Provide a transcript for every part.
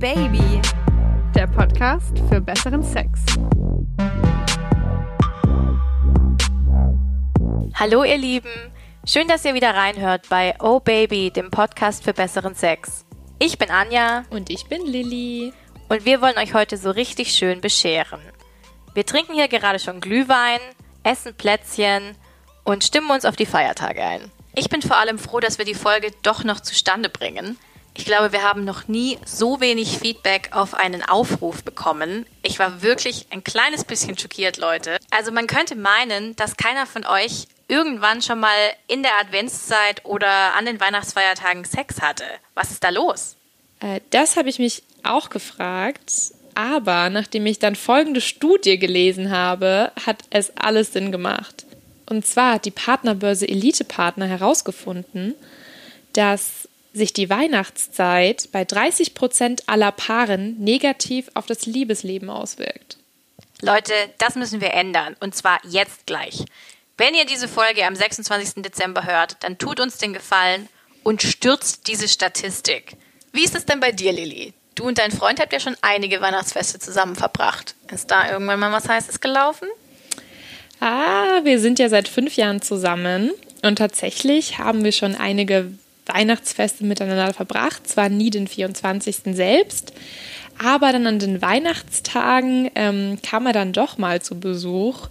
Baby, der Podcast für besseren Sex. Hallo ihr Lieben, schön, dass ihr wieder reinhört bei Oh Baby, dem Podcast für besseren Sex. Ich bin Anja und ich bin Lilly und wir wollen euch heute so richtig schön bescheren. Wir trinken hier gerade schon Glühwein, essen Plätzchen und stimmen uns auf die Feiertage ein. Ich bin vor allem froh, dass wir die Folge doch noch zustande bringen. Ich glaube, wir haben noch nie so wenig Feedback auf einen Aufruf bekommen. Ich war wirklich ein kleines bisschen schockiert, Leute. Also man könnte meinen, dass keiner von euch irgendwann schon mal in der Adventszeit oder an den Weihnachtsfeiertagen Sex hatte. Was ist da los? Äh, das habe ich mich auch gefragt. Aber nachdem ich dann folgende Studie gelesen habe, hat es alles Sinn gemacht. Und zwar hat die Partnerbörse Elite Partner herausgefunden, dass sich die Weihnachtszeit bei 30 Prozent aller Paaren negativ auf das Liebesleben auswirkt. Leute, das müssen wir ändern. Und zwar jetzt gleich. Wenn ihr diese Folge am 26. Dezember hört, dann tut uns den Gefallen und stürzt diese Statistik. Wie ist es denn bei dir, Lilly? Du und dein Freund habt ja schon einige Weihnachtsfeste zusammen verbracht. Ist da irgendwann mal was Heißes gelaufen? Ah, wir sind ja seit fünf Jahren zusammen und tatsächlich haben wir schon einige Weihnachtsfeste miteinander verbracht. Zwar nie den 24. selbst, aber dann an den Weihnachtstagen ähm, kam er dann doch mal zu Besuch.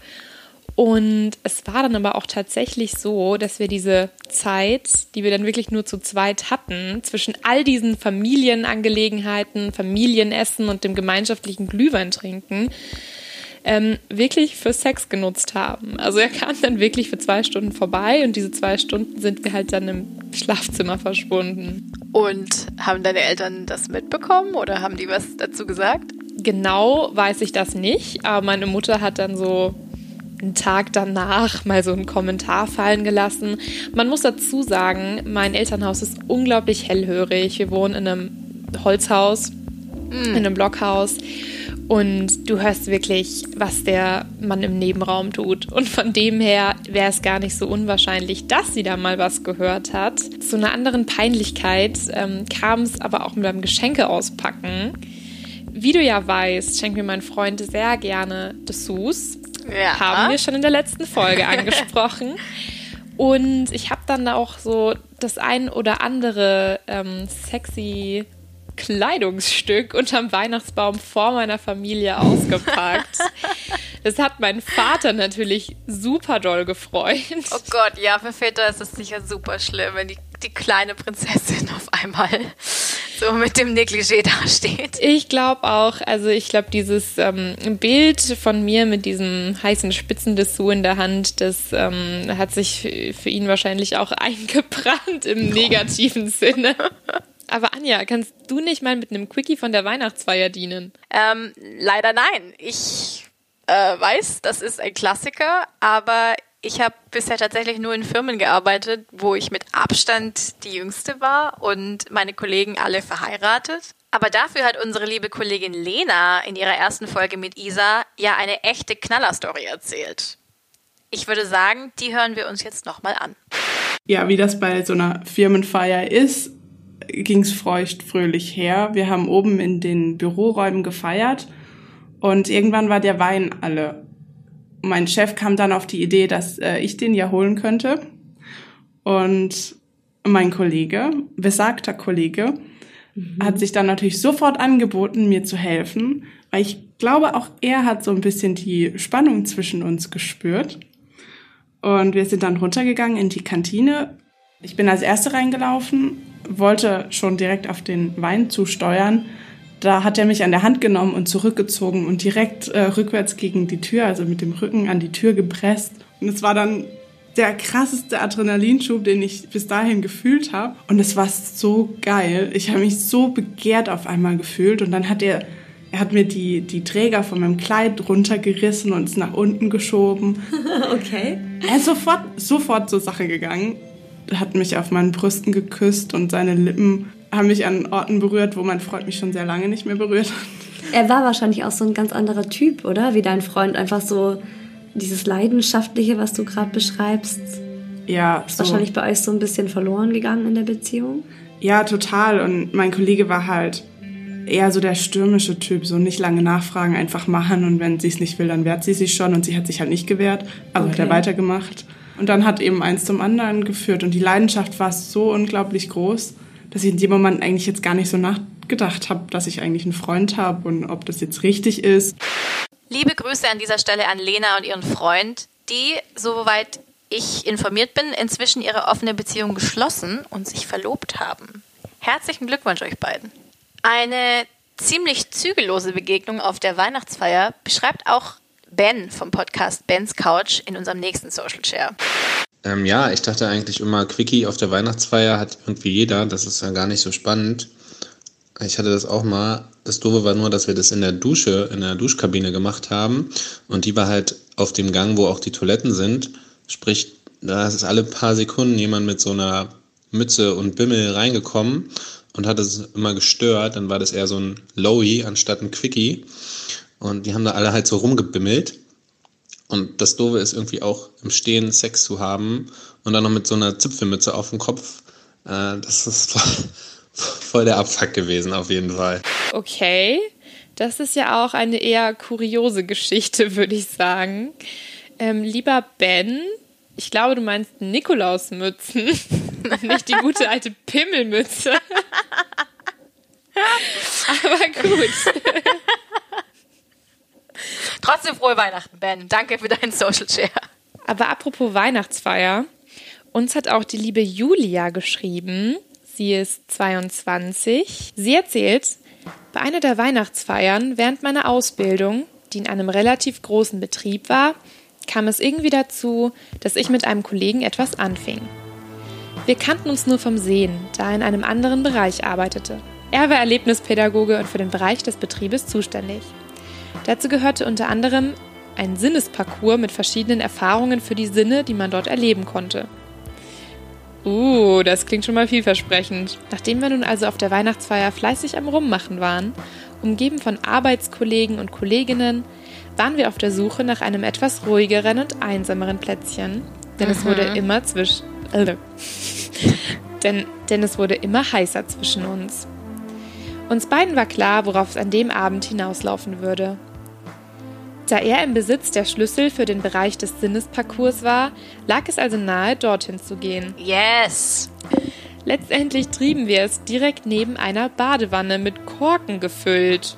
Und es war dann aber auch tatsächlich so, dass wir diese Zeit, die wir dann wirklich nur zu zweit hatten, zwischen all diesen Familienangelegenheiten, Familienessen und dem gemeinschaftlichen Glühwein trinken, ähm, wirklich für Sex genutzt haben. Also er kam dann wirklich für zwei Stunden vorbei und diese zwei Stunden sind wir halt dann im Schlafzimmer verschwunden. Und haben deine Eltern das mitbekommen oder haben die was dazu gesagt? Genau weiß ich das nicht, aber meine Mutter hat dann so einen Tag danach mal so einen Kommentar fallen gelassen. Man muss dazu sagen, mein Elternhaus ist unglaublich hellhörig. Wir wohnen in einem Holzhaus, mm. in einem Blockhaus. Und du hörst wirklich, was der Mann im Nebenraum tut. Und von dem her wäre es gar nicht so unwahrscheinlich, dass sie da mal was gehört hat. Zu einer anderen Peinlichkeit ähm, kam es aber auch mit einem Geschenke auspacken. Wie du ja weißt, schenkt mir mein Freund sehr gerne Dessous. Ja. Haben wir schon in der letzten Folge angesprochen. Und ich habe dann auch so das ein oder andere ähm, sexy Kleidungsstück unterm Weihnachtsbaum vor meiner Familie ausgepackt. Das hat meinen Vater natürlich super doll gefreut. Oh Gott, ja, für Väter ist es sicher super schlimm, wenn die, die kleine Prinzessin auf einmal so mit dem Negligé dasteht. Ich glaube auch, also ich glaube, dieses ähm, Bild von mir mit diesem heißen Spitzendessous in der Hand, das ähm, hat sich für ihn wahrscheinlich auch eingebrannt im negativen Sinne. Aber Anja, kannst du nicht mal mit einem Quickie von der Weihnachtsfeier dienen? Ähm, leider nein. Ich äh, weiß, das ist ein Klassiker, aber ich habe bisher tatsächlich nur in Firmen gearbeitet, wo ich mit Abstand die Jüngste war und meine Kollegen alle verheiratet. Aber dafür hat unsere liebe Kollegin Lena in ihrer ersten Folge mit Isa ja eine echte Knallerstory erzählt. Ich würde sagen, die hören wir uns jetzt nochmal an. Ja, wie das bei so einer Firmenfeier ist, ging's feucht fröhlich her. Wir haben oben in den Büroräumen gefeiert und irgendwann war der Wein alle. Mein Chef kam dann auf die Idee, dass äh, ich den ja holen könnte. Und mein Kollege, besagter Kollege, mhm. hat sich dann natürlich sofort angeboten, mir zu helfen, weil ich glaube, auch er hat so ein bisschen die Spannung zwischen uns gespürt. Und wir sind dann runtergegangen in die Kantine. Ich bin als Erste reingelaufen wollte schon direkt auf den Wein zusteuern. Da hat er mich an der Hand genommen und zurückgezogen und direkt äh, rückwärts gegen die Tür, also mit dem Rücken an die Tür gepresst. Und es war dann der krasseste Adrenalinschub, den ich bis dahin gefühlt habe. Und es war so geil. Ich habe mich so begehrt auf einmal gefühlt. Und dann hat er, er hat mir die, die Träger von meinem Kleid runtergerissen und es nach unten geschoben. okay. Er ist sofort, sofort zur Sache gegangen hat mich auf meinen Brüsten geküsst und seine Lippen haben mich an Orten berührt, wo mein Freund mich schon sehr lange nicht mehr berührt hat. Er war wahrscheinlich auch so ein ganz anderer Typ, oder? Wie dein Freund, einfach so dieses Leidenschaftliche, was du gerade beschreibst. Ja, ist so. wahrscheinlich bei euch so ein bisschen verloren gegangen in der Beziehung. Ja, total. Und mein Kollege war halt eher so der stürmische Typ, so nicht lange nachfragen, einfach machen und wenn sie es nicht will, dann wehrt sie sich schon und sie hat sich halt nicht gewehrt, also okay. hat er weitergemacht. Und dann hat eben eins zum anderen geführt und die Leidenschaft war so unglaublich groß, dass ich in dem Moment eigentlich jetzt gar nicht so nachgedacht habe, dass ich eigentlich einen Freund habe und ob das jetzt richtig ist. Liebe Grüße an dieser Stelle an Lena und ihren Freund, die, soweit ich informiert bin, inzwischen ihre offene Beziehung geschlossen und sich verlobt haben. Herzlichen Glückwunsch euch beiden. Eine ziemlich zügellose Begegnung auf der Weihnachtsfeier beschreibt auch Ben vom Podcast Ben's Couch in unserem nächsten Social Share. Ähm, ja, ich dachte eigentlich immer, Quickie auf der Weihnachtsfeier hat irgendwie jeder. Das ist ja gar nicht so spannend. Ich hatte das auch mal. Das Doofe war nur, dass wir das in der Dusche, in der Duschkabine gemacht haben. Und die war halt auf dem Gang, wo auch die Toiletten sind. Sprich, da ist alle paar Sekunden jemand mit so einer Mütze und Bimmel reingekommen und hat es immer gestört. Dann war das eher so ein Lowy anstatt ein Quickie. Und die haben da alle halt so rumgebimmelt. Und das Doofe ist irgendwie auch im Stehen Sex zu haben und dann noch mit so einer Zipfelmütze auf dem Kopf. Äh, das ist voll, voll der Abfuck gewesen, auf jeden Fall. Okay, das ist ja auch eine eher kuriose Geschichte, würde ich sagen. Ähm, lieber Ben, ich glaube, du meinst Nikolausmützen, nicht die gute alte Pimmelmütze. Aber gut. Trotzdem frohe Weihnachten, Ben. Danke für deinen Social Share. Aber apropos Weihnachtsfeier, uns hat auch die liebe Julia geschrieben. Sie ist 22. Sie erzählt, bei einer der Weihnachtsfeiern während meiner Ausbildung, die in einem relativ großen Betrieb war, kam es irgendwie dazu, dass ich mit einem Kollegen etwas anfing. Wir kannten uns nur vom Sehen, da er in einem anderen Bereich arbeitete. Er war Erlebnispädagoge und für den Bereich des Betriebes zuständig. Dazu gehörte unter anderem ein Sinnesparcours mit verschiedenen Erfahrungen für die Sinne, die man dort erleben konnte. Uh, das klingt schon mal vielversprechend. Nachdem wir nun also auf der Weihnachtsfeier fleißig am Rummachen waren, umgeben von Arbeitskollegen und Kolleginnen, waren wir auf der Suche nach einem etwas ruhigeren und einsameren Plätzchen, denn mhm. es wurde mhm. immer zwischen äh, denn, denn es wurde immer heißer zwischen uns. Uns beiden war klar, worauf es an dem Abend hinauslaufen würde. Da er im Besitz der Schlüssel für den Bereich des Sinnesparcours war, lag es also nahe, dorthin zu gehen. Yes! Letztendlich trieben wir es direkt neben einer Badewanne mit Korken gefüllt.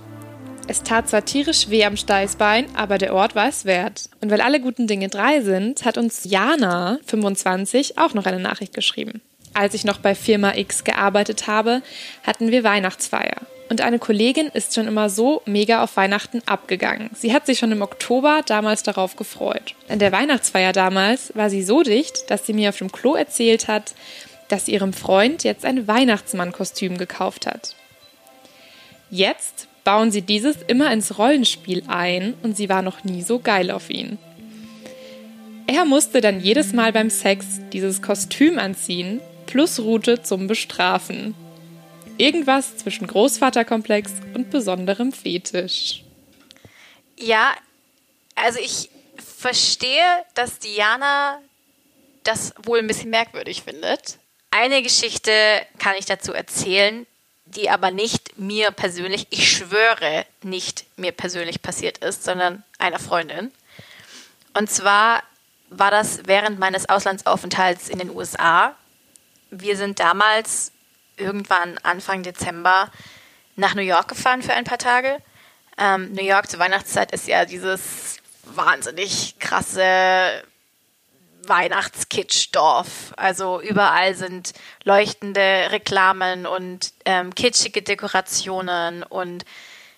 Es tat zwar tierisch weh am Steißbein, aber der Ort war es wert. Und weil alle guten Dinge drei sind, hat uns Jana, 25, auch noch eine Nachricht geschrieben. Als ich noch bei Firma X gearbeitet habe, hatten wir Weihnachtsfeier. Und eine Kollegin ist schon immer so mega auf Weihnachten abgegangen. Sie hat sich schon im Oktober damals darauf gefreut. In der Weihnachtsfeier damals war sie so dicht, dass sie mir auf dem Klo erzählt hat, dass sie ihrem Freund jetzt ein Weihnachtsmannkostüm gekauft hat. Jetzt bauen sie dieses immer ins Rollenspiel ein und sie war noch nie so geil auf ihn. Er musste dann jedes Mal beim Sex dieses Kostüm anziehen, plus Route zum Bestrafen. Irgendwas zwischen Großvaterkomplex und besonderem Fetisch. Ja, also ich verstehe, dass Diana das wohl ein bisschen merkwürdig findet. Eine Geschichte kann ich dazu erzählen, die aber nicht mir persönlich, ich schwöre, nicht mir persönlich passiert ist, sondern einer Freundin. Und zwar war das während meines Auslandsaufenthalts in den USA wir sind damals irgendwann Anfang Dezember nach New York gefahren für ein paar Tage. Ähm, New York zur Weihnachtszeit ist ja dieses wahnsinnig krasse Weihnachtskitschdorf. Also überall sind leuchtende Reklamen und ähm, kitschige Dekorationen und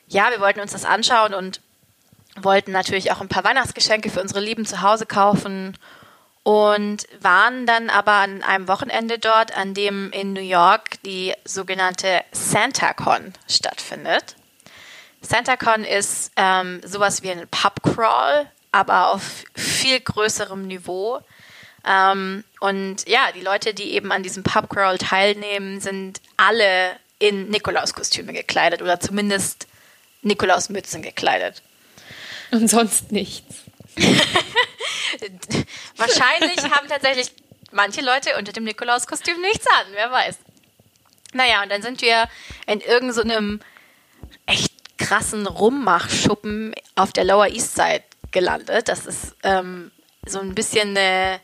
ja, wir wollten uns das anschauen und wollten natürlich auch ein paar Weihnachtsgeschenke für unsere Lieben zu Hause kaufen und waren dann aber an einem Wochenende dort, an dem in New York die sogenannte SantaCon stattfindet. SantaCon ist ähm, sowas wie ein Pubcrawl, aber auf viel größerem Niveau. Ähm, und ja, die Leute, die eben an diesem Pubcrawl teilnehmen, sind alle in Nikolauskostüme gekleidet oder zumindest Nikolausmützen gekleidet. Und sonst nichts. Wahrscheinlich haben tatsächlich manche Leute unter dem Nikolauskostüm nichts an, wer weiß. Naja, und dann sind wir in irgendeinem so krassen Rummachschuppen auf der Lower East Side gelandet. Das ist ähm, so ein bisschen eine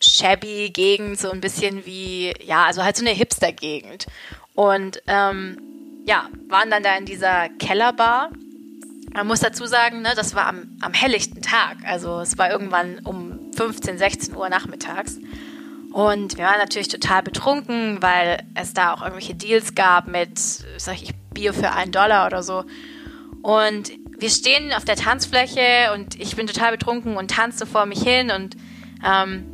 shabby Gegend, so ein bisschen wie, ja, also halt so eine Hipster-Gegend. Und ähm, ja, waren dann da in dieser Kellerbar. Man muss dazu sagen, ne, das war am, am helllichten Tag. Also es war irgendwann um 15, 16 Uhr nachmittags. Und wir waren natürlich total betrunken, weil es da auch irgendwelche Deals gab mit, sag ich, Bier für einen Dollar oder so. Und wir stehen auf der Tanzfläche und ich bin total betrunken und tanze vor mich hin und ähm,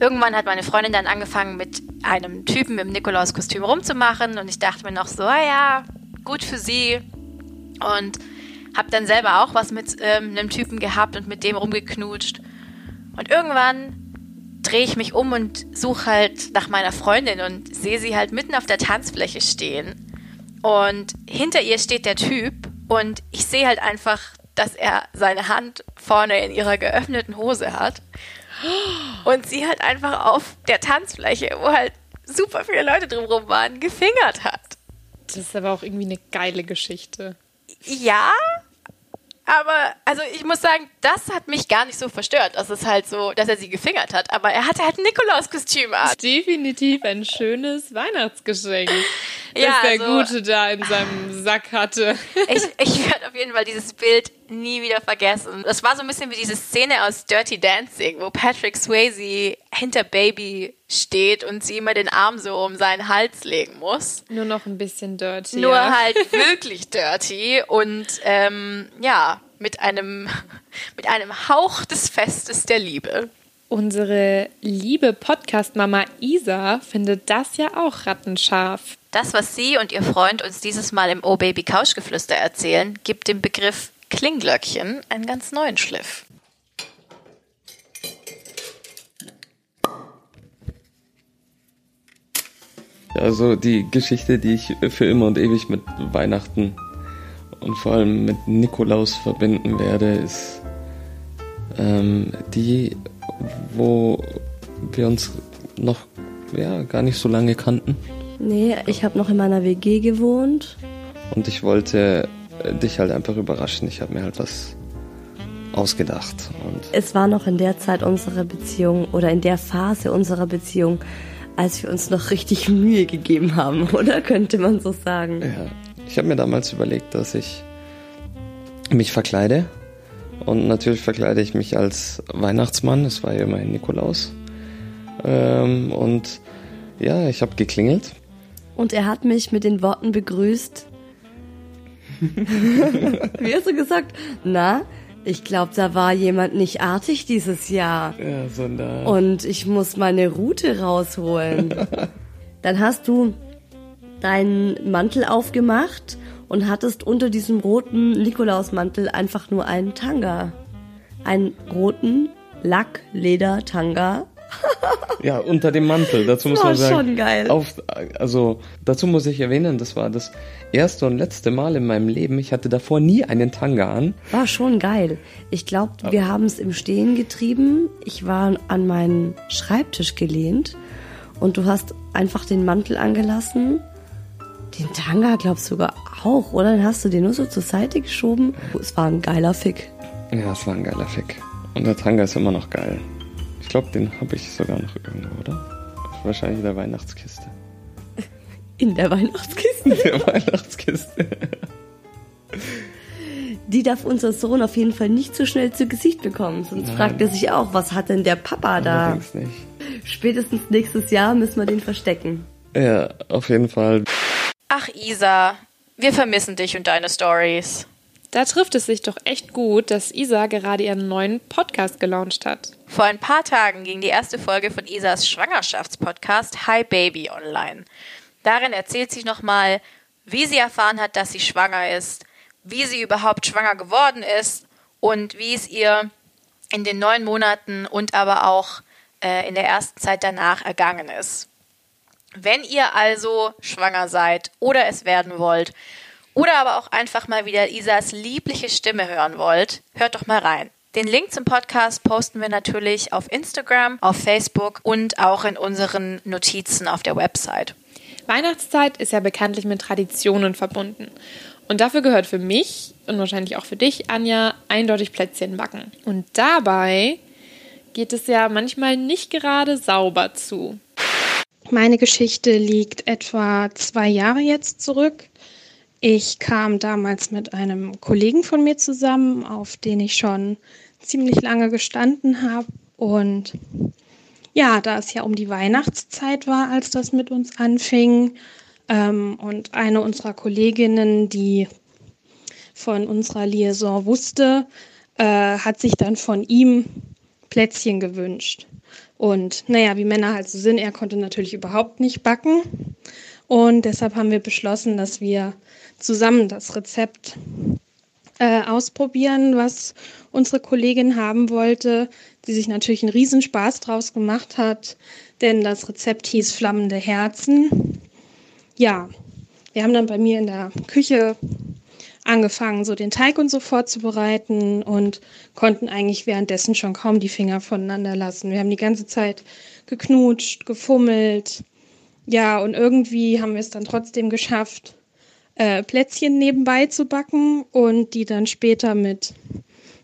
irgendwann hat meine Freundin dann angefangen mit einem Typen im Nikolauskostüm rumzumachen und ich dachte mir noch so, ah ja, gut für sie und habe dann selber auch was mit ähm, einem Typen gehabt und mit dem rumgeknutscht und irgendwann drehe ich mich um und suche halt nach meiner Freundin und sehe sie halt mitten auf der Tanzfläche stehen und hinter ihr steht der Typ und ich sehe halt einfach, dass er seine Hand vorne in ihrer geöffneten Hose hat und sie halt einfach auf der Tanzfläche, wo halt super viele Leute drumherum waren, gefingert hat. Das ist aber auch irgendwie eine geile Geschichte. Ja, aber also ich muss sagen, das hat mich gar nicht so verstört, dass es halt so, dass er sie gefingert hat. Aber er hatte halt ein Nikolauskostüm an. Definitiv ein schönes Weihnachtsgeschenk, das Ja, der also- Gute da in seinem Sack hatte. Ich, ich werde auf jeden Fall dieses Bild nie wieder vergessen. Das war so ein bisschen wie diese Szene aus Dirty Dancing, wo Patrick Swayze hinter Baby steht und sie immer den Arm so um seinen Hals legen muss. Nur noch ein bisschen dirty. Nur ja. halt wirklich dirty und ähm, ja, mit einem, mit einem Hauch des Festes der Liebe. Unsere liebe Podcast-Mama Isa findet das ja auch rattenscharf. Das, was sie und ihr Freund uns dieses Mal im Oh Baby Couchgeflüster erzählen, gibt dem Begriff Klingglöckchen einen ganz neuen Schliff. Also die Geschichte, die ich für immer und ewig mit Weihnachten und vor allem mit Nikolaus verbinden werde, ist ähm, die, wo wir uns noch ja, gar nicht so lange kannten. Nee, ich habe noch in meiner WG gewohnt. Und ich wollte äh, dich halt einfach überraschen. Ich habe mir halt was ausgedacht. Und Es war noch in der Zeit unserer Beziehung oder in der Phase unserer Beziehung, als wir uns noch richtig Mühe gegeben haben, oder könnte man so sagen? ja, ich habe mir damals überlegt, dass ich mich verkleide. Und natürlich verkleide ich mich als Weihnachtsmann. Es war ja immerhin Nikolaus. Ähm, und ja, ich habe geklingelt. Und er hat mich mit den Worten begrüßt. Wie hast du gesagt? Na, ich glaube, da war jemand nicht artig dieses Jahr. Ja, so da. Und ich muss meine Route rausholen. Dann hast du deinen Mantel aufgemacht und hattest unter diesem roten Nikolausmantel einfach nur einen Tanga. Einen roten Lackleder-Tanga. Ja, unter dem Mantel. Dazu muss war man sagen. schon geil. Auf, also, dazu muss ich erwähnen, das war das erste und letzte Mal in meinem Leben. Ich hatte davor nie einen Tanga an. War schon geil. Ich glaube, wir haben es im Stehen getrieben. Ich war an meinen Schreibtisch gelehnt und du hast einfach den Mantel angelassen. Den Tanga glaubst du sogar auch, oder? Dann hast du den nur so zur Seite geschoben. Es war ein geiler Fick. Ja, es war ein geiler Fick. Und der Tanga ist immer noch geil. Ich glaube, den habe ich sogar noch irgendwo, oder? Wahrscheinlich in der Weihnachtskiste. In der Weihnachtskiste. In der Weihnachtskiste. Die darf unser Sohn auf jeden Fall nicht so schnell zu Gesicht bekommen. Sonst Nein. fragt er sich auch, was hat denn der Papa da? Allerdings nicht. Spätestens nächstes Jahr müssen wir den verstecken. Ja, auf jeden Fall. Ach Isa, wir vermissen dich und deine Stories. Da trifft es sich doch echt gut, dass Isa gerade ihren neuen Podcast gelauncht hat. Vor ein paar Tagen ging die erste Folge von Isas Schwangerschaftspodcast Hi Baby online. Darin erzählt sie nochmal, wie sie erfahren hat, dass sie schwanger ist, wie sie überhaupt schwanger geworden ist und wie es ihr in den neun Monaten und aber auch äh, in der ersten Zeit danach ergangen ist. Wenn ihr also schwanger seid oder es werden wollt oder aber auch einfach mal wieder Isas liebliche Stimme hören wollt, hört doch mal rein. Den Link zum Podcast posten wir natürlich auf Instagram, auf Facebook und auch in unseren Notizen auf der Website. Weihnachtszeit ist ja bekanntlich mit Traditionen verbunden. Und dafür gehört für mich und wahrscheinlich auch für dich, Anja, eindeutig Plätzchen backen. Und dabei geht es ja manchmal nicht gerade sauber zu. Meine Geschichte liegt etwa zwei Jahre jetzt zurück. Ich kam damals mit einem Kollegen von mir zusammen, auf den ich schon ziemlich lange gestanden habe. Und ja, da es ja um die Weihnachtszeit war, als das mit uns anfing, ähm, und eine unserer Kolleginnen, die von unserer Liaison wusste, äh, hat sich dann von ihm Plätzchen gewünscht. Und naja, wie Männer halt so sind, er konnte natürlich überhaupt nicht backen. Und deshalb haben wir beschlossen, dass wir zusammen das Rezept äh, ausprobieren, was unsere Kollegin haben wollte, die sich natürlich einen Riesenspaß draus gemacht hat, denn das Rezept hieß Flammende Herzen. Ja, wir haben dann bei mir in der Küche angefangen, so den Teig und so vorzubereiten und konnten eigentlich währenddessen schon kaum die Finger voneinander lassen. Wir haben die ganze Zeit geknutscht, gefummelt. Ja, und irgendwie haben wir es dann trotzdem geschafft, äh, Plätzchen nebenbei zu backen und die dann später mit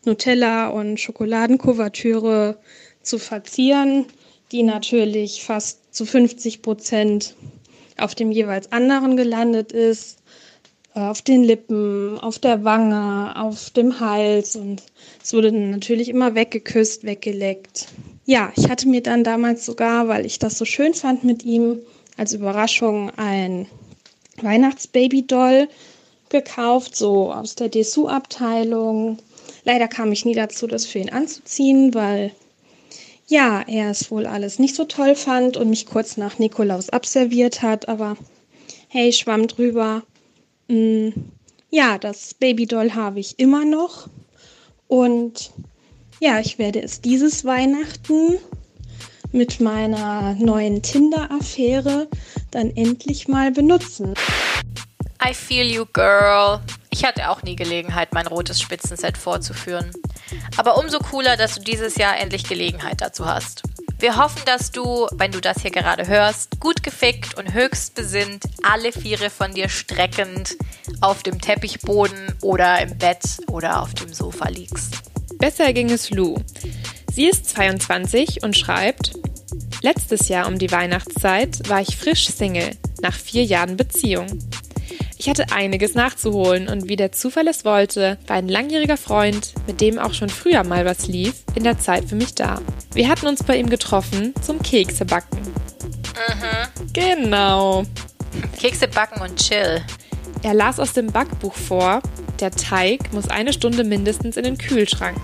Nutella und Schokoladenkuvertüre zu verzieren, die natürlich fast zu 50 Prozent auf dem jeweils anderen gelandet ist, äh, auf den Lippen, auf der Wange, auf dem Hals und es wurde dann natürlich immer weggeküsst, weggeleckt. Ja, ich hatte mir dann damals sogar, weil ich das so schön fand mit ihm, als Überraschung ein Weihnachtsbaby-Doll gekauft, so aus der Dessous-Abteilung. Leider kam ich nie dazu, das für ihn anzuziehen, weil ja, er es wohl alles nicht so toll fand und mich kurz nach Nikolaus abserviert hat, aber hey, schwamm drüber. Mm, ja, das Babydoll habe ich immer noch und ja, ich werde es dieses Weihnachten mit meiner neuen Tinder-Affäre dann endlich mal benutzen. I feel you, girl. Ich hatte auch nie Gelegenheit, mein rotes Spitzenset vorzuführen. Aber umso cooler, dass du dieses Jahr endlich Gelegenheit dazu hast. Wir hoffen, dass du, wenn du das hier gerade hörst, gut gefickt und höchst besinnt, alle Viere von dir streckend auf dem Teppichboden oder im Bett oder auf dem Sofa liegst. Besser ging es Lou. Sie ist 22 und schreibt, Letztes Jahr um die Weihnachtszeit war ich frisch Single, nach vier Jahren Beziehung. Ich hatte einiges nachzuholen und wie der Zufall es wollte, war ein langjähriger Freund, mit dem auch schon früher mal was lief, in der Zeit für mich da. Wir hatten uns bei ihm getroffen zum Kekse backen. Mhm. Genau. Kekse backen und chill. Er las aus dem Backbuch vor, der Teig muss eine Stunde mindestens in den Kühlschrank.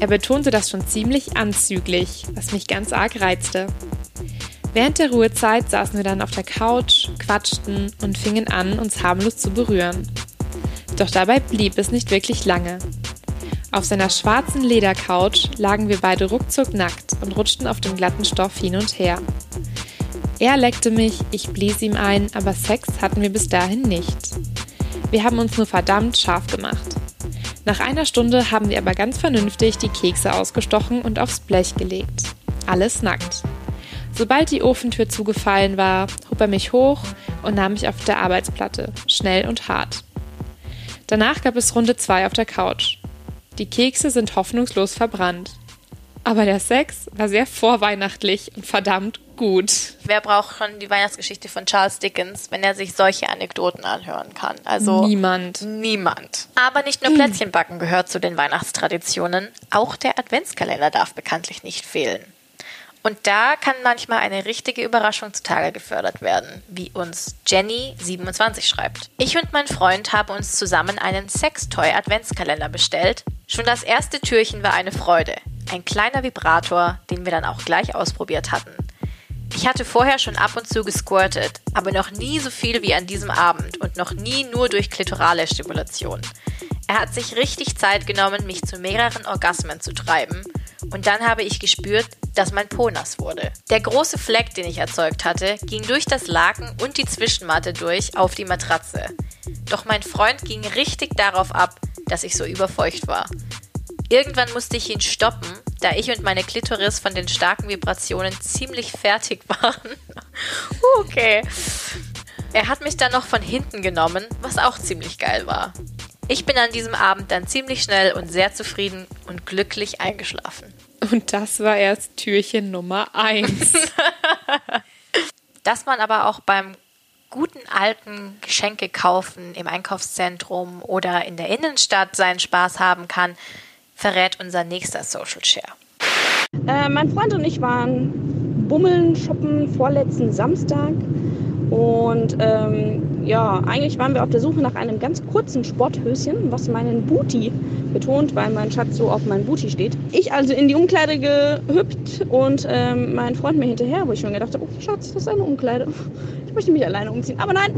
Er betonte das schon ziemlich anzüglich, was mich ganz arg reizte. Während der Ruhezeit saßen wir dann auf der Couch, quatschten und fingen an, uns harmlos zu berühren. Doch dabei blieb es nicht wirklich lange. Auf seiner schwarzen Ledercouch lagen wir beide ruckzuck nackt und rutschten auf dem glatten Stoff hin und her. Er leckte mich, ich blies ihm ein, aber Sex hatten wir bis dahin nicht. Wir haben uns nur verdammt scharf gemacht. Nach einer Stunde haben wir aber ganz vernünftig die Kekse ausgestochen und aufs Blech gelegt. Alles nackt. Sobald die Ofentür zugefallen war, hob er mich hoch und nahm mich auf der Arbeitsplatte, schnell und hart. Danach gab es Runde 2 auf der Couch. Die Kekse sind hoffnungslos verbrannt. Aber der Sex war sehr vorweihnachtlich und verdammt gut. Wer braucht schon die Weihnachtsgeschichte von Charles Dickens, wenn er sich solche Anekdoten anhören kann? Also niemand. Niemand. Aber nicht nur Plätzchenbacken gehört zu den Weihnachtstraditionen, auch der Adventskalender darf bekanntlich nicht fehlen. Und da kann manchmal eine richtige Überraschung zutage gefördert werden, wie uns Jenny27 schreibt. Ich und mein Freund haben uns zusammen einen Sextoy-Adventskalender bestellt. Schon das erste Türchen war eine Freude. Ein kleiner Vibrator, den wir dann auch gleich ausprobiert hatten. Ich hatte vorher schon ab und zu gesquirtet, aber noch nie so viel wie an diesem Abend und noch nie nur durch klitorale Stimulation. Er hat sich richtig Zeit genommen, mich zu mehreren Orgasmen zu treiben und dann habe ich gespürt, dass mein Po nass wurde. Der große Fleck, den ich erzeugt hatte, ging durch das Laken und die Zwischenmatte durch auf die Matratze. Doch mein Freund ging richtig darauf ab, dass ich so überfeucht war. Irgendwann musste ich ihn stoppen, da ich und meine Klitoris von den starken Vibrationen ziemlich fertig waren. okay. Er hat mich dann noch von hinten genommen, was auch ziemlich geil war. Ich bin an diesem Abend dann ziemlich schnell und sehr zufrieden und glücklich eingeschlafen. Und das war erst Türchen Nummer eins. Dass man aber auch beim guten alten Geschenke kaufen im Einkaufszentrum oder in der Innenstadt seinen Spaß haben kann, verrät unser nächster Social Share. Äh, mein Freund und ich waren bummeln, shoppen vorletzten Samstag. Und ähm, ja, eigentlich waren wir auf der Suche nach einem ganz kurzen Sporthöschen, was meinen Booty betont, weil mein Schatz so auf meinen Booty steht. Ich also in die Umkleide gehüpft und ähm, mein Freund mir hinterher, wo ich schon gedacht habe, oh Schatz, das ist eine Umkleide. Ich möchte mich alleine umziehen. Aber nein,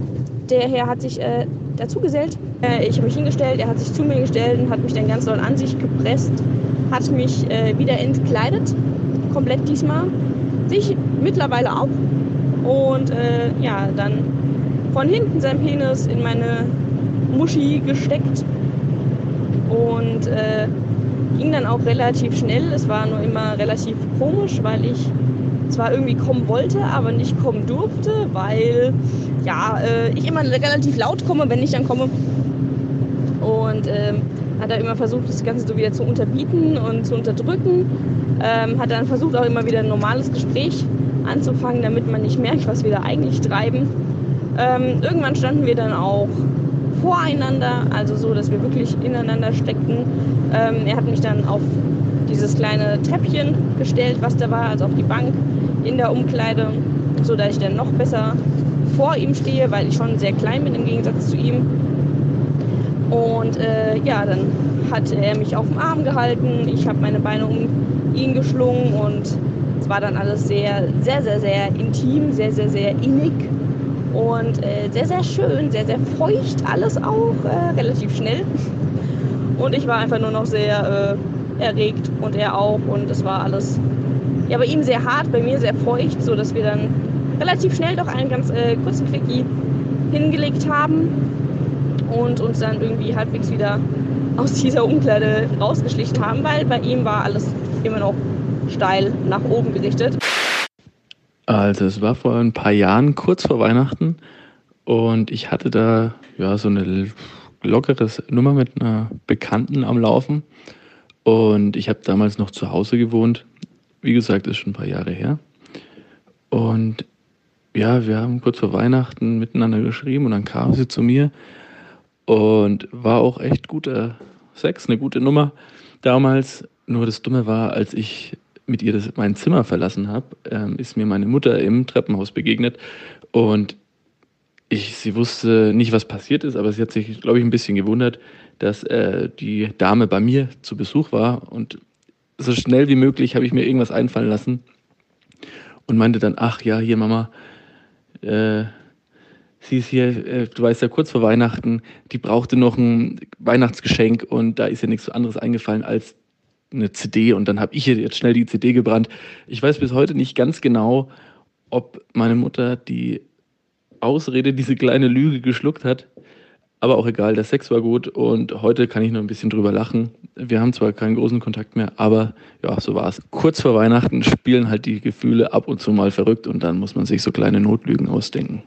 der Herr hat sich äh, dazu gesellt. Äh, ich habe mich hingestellt, er hat sich zu mir gestellt und hat mich dann ganz doll an sich gepresst, hat mich äh, wieder entkleidet, komplett diesmal. Sich mittlerweile auch. Und äh, ja, dann von hinten sein Penis in meine Muschi gesteckt und äh, ging dann auch relativ schnell. Es war nur immer relativ komisch, weil ich zwar irgendwie kommen wollte, aber nicht kommen durfte, weil ja, äh, ich immer relativ laut komme, wenn ich dann komme. Und ähm, hat er immer versucht, das Ganze so wieder zu unterbieten und zu unterdrücken. Ähm, hat dann versucht, auch immer wieder ein normales Gespräch anzufangen, damit man nicht merkt, was wir da eigentlich treiben. Ähm, irgendwann standen wir dann auch voreinander, also so, dass wir wirklich ineinander steckten. Ähm, er hat mich dann auf dieses kleine Treppchen gestellt, was da war, also auf die Bank in der Umkleide, so dass ich dann noch besser vor ihm stehe, weil ich schon sehr klein bin im Gegensatz zu ihm. Und äh, ja, dann hat er mich auf dem Arm gehalten, ich habe meine Beine um ihn geschlungen und es war dann alles sehr, sehr, sehr, sehr intim, sehr, sehr, sehr innig und äh, sehr, sehr schön, sehr, sehr feucht alles auch, äh, relativ schnell. Und ich war einfach nur noch sehr äh, erregt und er auch und es war alles, ja, bei ihm sehr hart, bei mir sehr feucht, so dass wir dann relativ schnell doch einen ganz äh, kurzen Quickie hingelegt haben und uns dann irgendwie halbwegs wieder aus dieser Umkleide rausgeschlichen haben, weil bei ihm war alles immer noch steil nach oben gerichtet. Also es war vor ein paar Jahren, kurz vor Weihnachten, und ich hatte da ja so eine lockere Nummer mit einer Bekannten am Laufen. Und ich habe damals noch zu Hause gewohnt. Wie gesagt, ist schon ein paar Jahre her. Und ja, wir haben kurz vor Weihnachten miteinander geschrieben und dann kam sie zu mir und war auch echt guter Sex, eine gute Nummer damals. Nur das Dumme war, als ich mit ihr das, mein Zimmer verlassen habe, ähm, ist mir meine Mutter im Treppenhaus begegnet und ich, sie wusste nicht, was passiert ist, aber sie hat sich, glaube ich, ein bisschen gewundert, dass äh, die Dame bei mir zu Besuch war und so schnell wie möglich habe ich mir irgendwas einfallen lassen und meinte dann, ach ja, hier Mama, äh, sie ist hier, äh, du weißt ja, kurz vor Weihnachten, die brauchte noch ein Weihnachtsgeschenk und da ist ja nichts anderes eingefallen als eine CD und dann habe ich ihr jetzt schnell die CD gebrannt. Ich weiß bis heute nicht ganz genau, ob meine Mutter die Ausrede, diese kleine Lüge geschluckt hat. Aber auch egal, der Sex war gut und heute kann ich noch ein bisschen drüber lachen. Wir haben zwar keinen großen Kontakt mehr, aber ja, so war es. Kurz vor Weihnachten spielen halt die Gefühle ab und zu mal verrückt und dann muss man sich so kleine Notlügen ausdenken.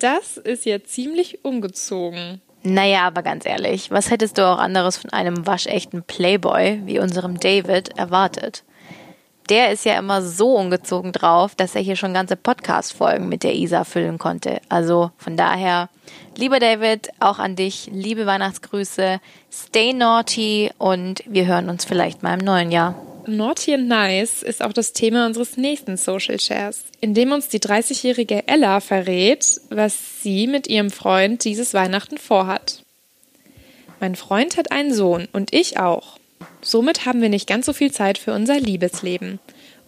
Das ist ja ziemlich ungezogen. Naja, aber ganz ehrlich, was hättest du auch anderes von einem waschechten Playboy wie unserem David erwartet? Der ist ja immer so ungezogen drauf, dass er hier schon ganze Podcast-Folgen mit der Isa füllen konnte. Also von daher, lieber David, auch an dich, liebe Weihnachtsgrüße, stay naughty und wir hören uns vielleicht mal im neuen Jahr. Naughty and Nice ist auch das Thema unseres nächsten Social Shares, in dem uns die 30-jährige Ella verrät, was sie mit ihrem Freund dieses Weihnachten vorhat. Mein Freund hat einen Sohn und ich auch. Somit haben wir nicht ganz so viel Zeit für unser Liebesleben,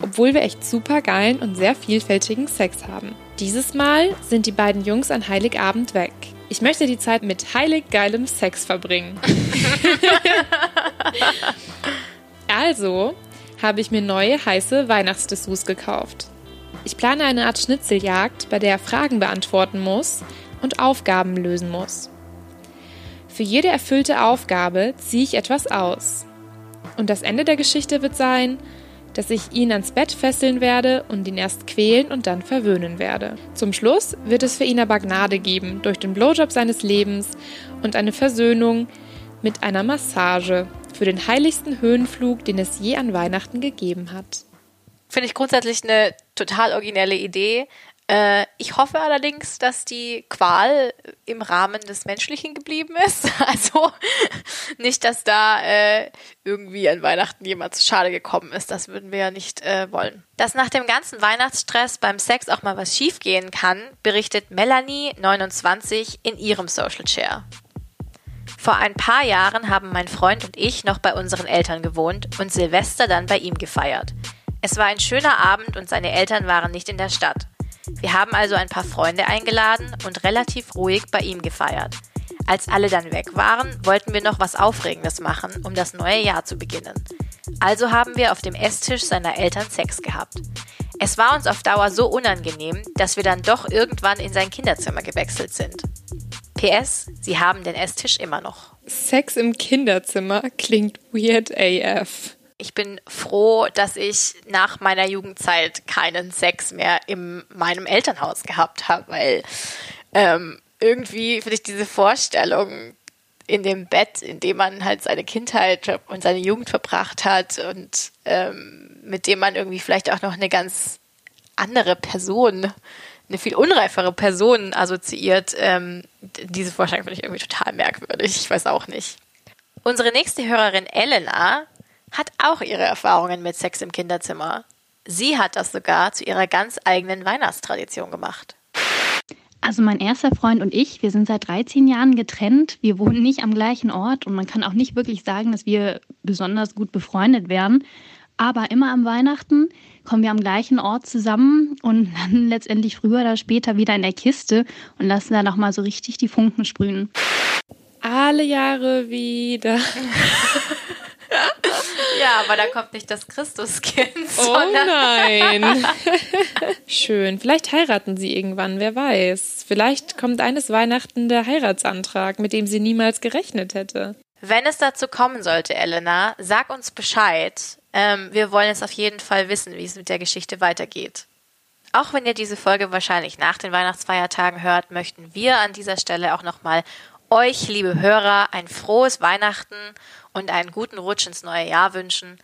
obwohl wir echt super geilen und sehr vielfältigen Sex haben. Dieses Mal sind die beiden Jungs an Heiligabend weg. Ich möchte die Zeit mit heilig geilem Sex verbringen. also habe ich mir neue heiße Weihnachtsdessous gekauft. Ich plane eine Art Schnitzeljagd, bei der er Fragen beantworten muss und Aufgaben lösen muss. Für jede erfüllte Aufgabe ziehe ich etwas aus. Und das Ende der Geschichte wird sein, dass ich ihn ans Bett fesseln werde und ihn erst quälen und dann verwöhnen werde. Zum Schluss wird es für ihn aber Gnade geben durch den Blowjob seines Lebens und eine Versöhnung mit einer Massage für den heiligsten Höhenflug, den es je an Weihnachten gegeben hat. Finde ich grundsätzlich eine total originelle Idee. Äh, ich hoffe allerdings, dass die Qual im Rahmen des Menschlichen geblieben ist. Also nicht, dass da äh, irgendwie an Weihnachten jemand zu schade gekommen ist. Das würden wir ja nicht äh, wollen. Dass nach dem ganzen Weihnachtsstress beim Sex auch mal was schiefgehen kann, berichtet Melanie 29 in ihrem Social Share. Vor ein paar Jahren haben mein Freund und ich noch bei unseren Eltern gewohnt und Silvester dann bei ihm gefeiert. Es war ein schöner Abend und seine Eltern waren nicht in der Stadt. Wir haben also ein paar Freunde eingeladen und relativ ruhig bei ihm gefeiert. Als alle dann weg waren, wollten wir noch was Aufregendes machen, um das neue Jahr zu beginnen. Also haben wir auf dem Esstisch seiner Eltern Sex gehabt. Es war uns auf Dauer so unangenehm, dass wir dann doch irgendwann in sein Kinderzimmer gewechselt sind. PS, sie haben den Esstisch immer noch. Sex im Kinderzimmer klingt weird AF. Ich bin froh, dass ich nach meiner Jugendzeit keinen Sex mehr in meinem Elternhaus gehabt habe, weil ähm, irgendwie finde ich diese Vorstellung in dem Bett, in dem man halt seine Kindheit und seine Jugend verbracht hat und ähm, mit dem man irgendwie vielleicht auch noch eine ganz andere Person, eine viel unreifere Person assoziiert. Ähm, diese Vorstellung finde ich irgendwie total merkwürdig. Ich weiß auch nicht. Unsere nächste Hörerin Elena hat auch ihre Erfahrungen mit Sex im Kinderzimmer. Sie hat das sogar zu ihrer ganz eigenen Weihnachtstradition gemacht. Also mein erster Freund und ich, wir sind seit 13 Jahren getrennt. Wir wohnen nicht am gleichen Ort und man kann auch nicht wirklich sagen, dass wir besonders gut befreundet wären. Aber immer am Weihnachten kommen wir am gleichen Ort zusammen und landen letztendlich früher oder später wieder in der Kiste und lassen da nochmal so richtig die Funken sprühen. Alle Jahre wieder. Ja, aber da kommt nicht das Christuskind. Oh nein. Schön. Vielleicht heiraten sie irgendwann, wer weiß. Vielleicht kommt eines Weihnachten der Heiratsantrag, mit dem sie niemals gerechnet hätte. Wenn es dazu kommen sollte, Elena, sag uns Bescheid. Ähm, wir wollen jetzt auf jeden Fall wissen, wie es mit der Geschichte weitergeht. Auch wenn ihr diese Folge wahrscheinlich nach den Weihnachtsfeiertagen hört, möchten wir an dieser Stelle auch nochmal euch, liebe Hörer, ein frohes Weihnachten und einen guten Rutsch ins neue Jahr wünschen.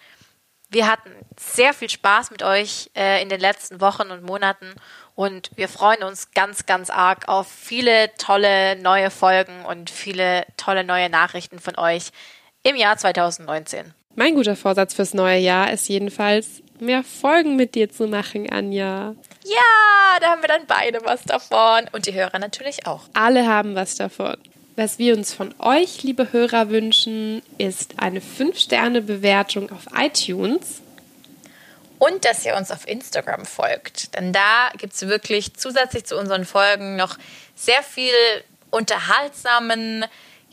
Wir hatten sehr viel Spaß mit euch äh, in den letzten Wochen und Monaten und wir freuen uns ganz, ganz arg auf viele tolle neue Folgen und viele tolle neue Nachrichten von euch im Jahr 2019. Mein guter Vorsatz fürs neue Jahr ist jedenfalls, mehr Folgen mit dir zu machen, Anja. Ja, da haben wir dann beide was davon und die Hörer natürlich auch. Alle haben was davon. Was wir uns von euch, liebe Hörer, wünschen, ist eine 5-Sterne-Bewertung auf iTunes. Und dass ihr uns auf Instagram folgt. Denn da gibt es wirklich zusätzlich zu unseren Folgen noch sehr viel unterhaltsamen,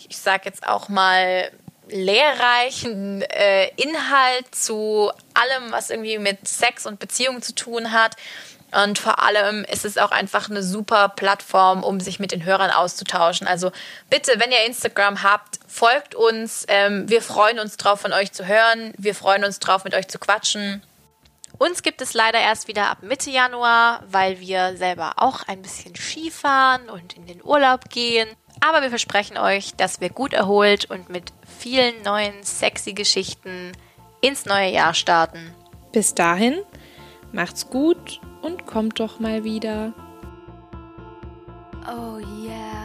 ich sag jetzt auch mal lehrreichen äh, Inhalt zu allem, was irgendwie mit Sex und Beziehungen zu tun hat. Und vor allem ist es auch einfach eine super Plattform, um sich mit den Hörern auszutauschen. Also bitte, wenn ihr Instagram habt, folgt uns. Ähm, wir freuen uns drauf, von euch zu hören. Wir freuen uns drauf, mit euch zu quatschen. Uns gibt es leider erst wieder ab Mitte Januar, weil wir selber auch ein bisschen Skifahren und in den Urlaub gehen. Aber wir versprechen euch, dass wir gut erholt und mit vielen neuen sexy Geschichten ins neue Jahr starten. Bis dahin, macht's gut und kommt doch mal wieder. Oh yeah.